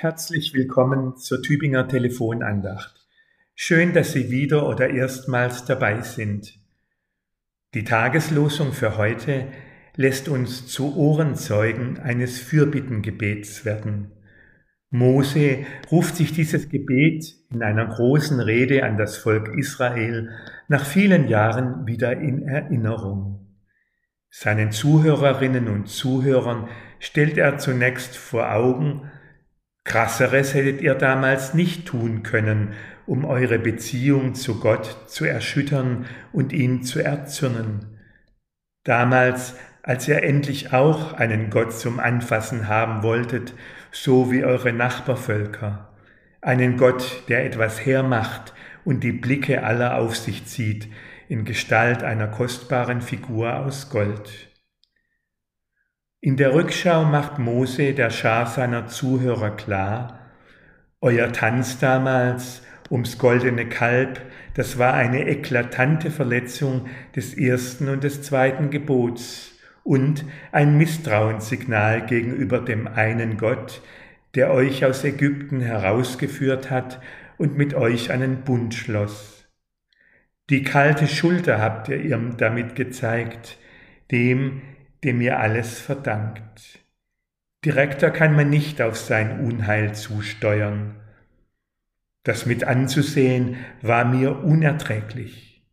Herzlich willkommen zur Tübinger Telefonandacht. Schön, dass Sie wieder oder erstmals dabei sind. Die Tageslosung für heute lässt uns zu Ohrenzeugen eines Fürbittengebets werden. Mose ruft sich dieses Gebet in einer großen Rede an das Volk Israel nach vielen Jahren wieder in Erinnerung. Seinen Zuhörerinnen und Zuhörern stellt er zunächst vor Augen, Krasseres hättet ihr damals nicht tun können, um eure Beziehung zu Gott zu erschüttern und ihn zu erzürnen. Damals, als ihr endlich auch einen Gott zum Anfassen haben wolltet, so wie eure Nachbarvölker, einen Gott, der etwas hermacht und die Blicke aller auf sich zieht, in Gestalt einer kostbaren Figur aus Gold. In der Rückschau macht Mose der Schar seiner Zuhörer klar, euer Tanz damals ums goldene Kalb, das war eine eklatante Verletzung des ersten und des zweiten Gebots und ein Misstrauenssignal gegenüber dem einen Gott, der euch aus Ägypten herausgeführt hat und mit euch einen Bund schloss. Die kalte Schulter habt ihr ihm damit gezeigt, dem, dem ihr alles verdankt. Direkter kann man nicht auf sein Unheil zusteuern. Das mit anzusehen war mir unerträglich.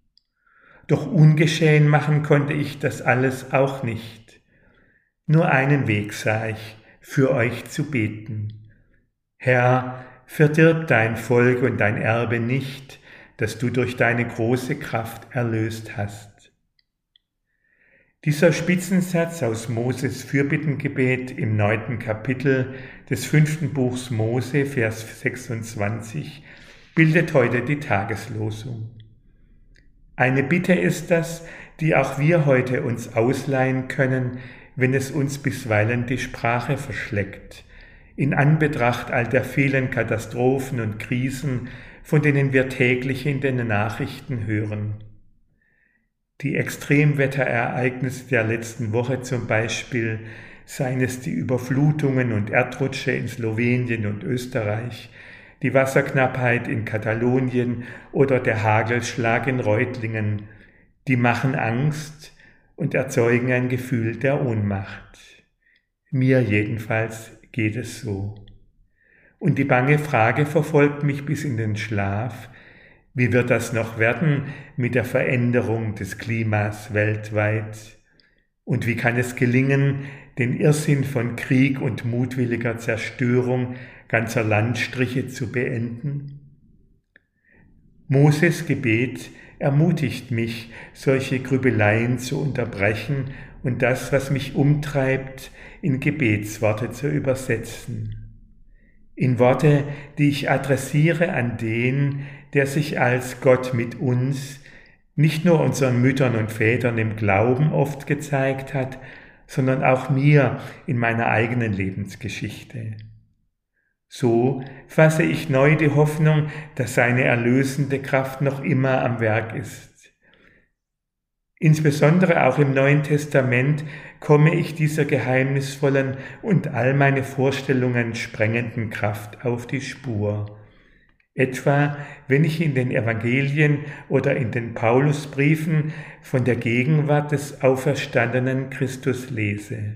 Doch ungeschehen machen konnte ich das alles auch nicht. Nur einen Weg sah ich, für euch zu beten. Herr, verdirb dein Volk und dein Erbe nicht, das du durch deine große Kraft erlöst hast. Dieser Spitzensatz aus Moses Fürbittengebet im neunten Kapitel des fünften Buchs Mose, Vers 26, bildet heute die Tageslosung. Eine Bitte ist das, die auch wir heute uns ausleihen können, wenn es uns bisweilen die Sprache verschleckt, in Anbetracht all der vielen Katastrophen und Krisen, von denen wir täglich in den Nachrichten hören. Die Extremwetterereignisse der letzten Woche zum Beispiel, seien es die Überflutungen und Erdrutsche in Slowenien und Österreich, die Wasserknappheit in Katalonien oder der Hagelschlag in Reutlingen, die machen Angst und erzeugen ein Gefühl der Ohnmacht. Mir jedenfalls geht es so. Und die bange Frage verfolgt mich bis in den Schlaf, wie wird das noch werden mit der Veränderung des Klimas weltweit? Und wie kann es gelingen, den Irrsinn von Krieg und mutwilliger Zerstörung ganzer Landstriche zu beenden? Moses Gebet ermutigt mich, solche Grübeleien zu unterbrechen und das, was mich umtreibt, in Gebetsworte zu übersetzen in Worte, die ich adressiere an den, der sich als Gott mit uns, nicht nur unseren Müttern und Vätern im Glauben oft gezeigt hat, sondern auch mir in meiner eigenen Lebensgeschichte. So fasse ich neu die Hoffnung, dass seine erlösende Kraft noch immer am Werk ist. Insbesondere auch im Neuen Testament komme ich dieser geheimnisvollen und all meine Vorstellungen sprengenden Kraft auf die Spur. Etwa wenn ich in den Evangelien oder in den Paulusbriefen von der Gegenwart des auferstandenen Christus lese,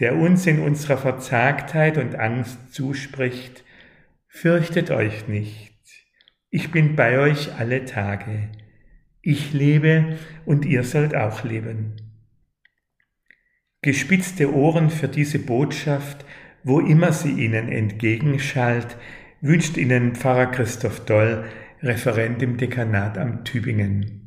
der uns in unserer Verzagtheit und Angst zuspricht, fürchtet euch nicht, ich bin bei euch alle Tage. Ich lebe und ihr sollt auch leben. Gespitzte Ohren für diese Botschaft, wo immer sie Ihnen entgegenschallt, wünscht Ihnen Pfarrer Christoph Doll, Referent im Dekanat am Tübingen.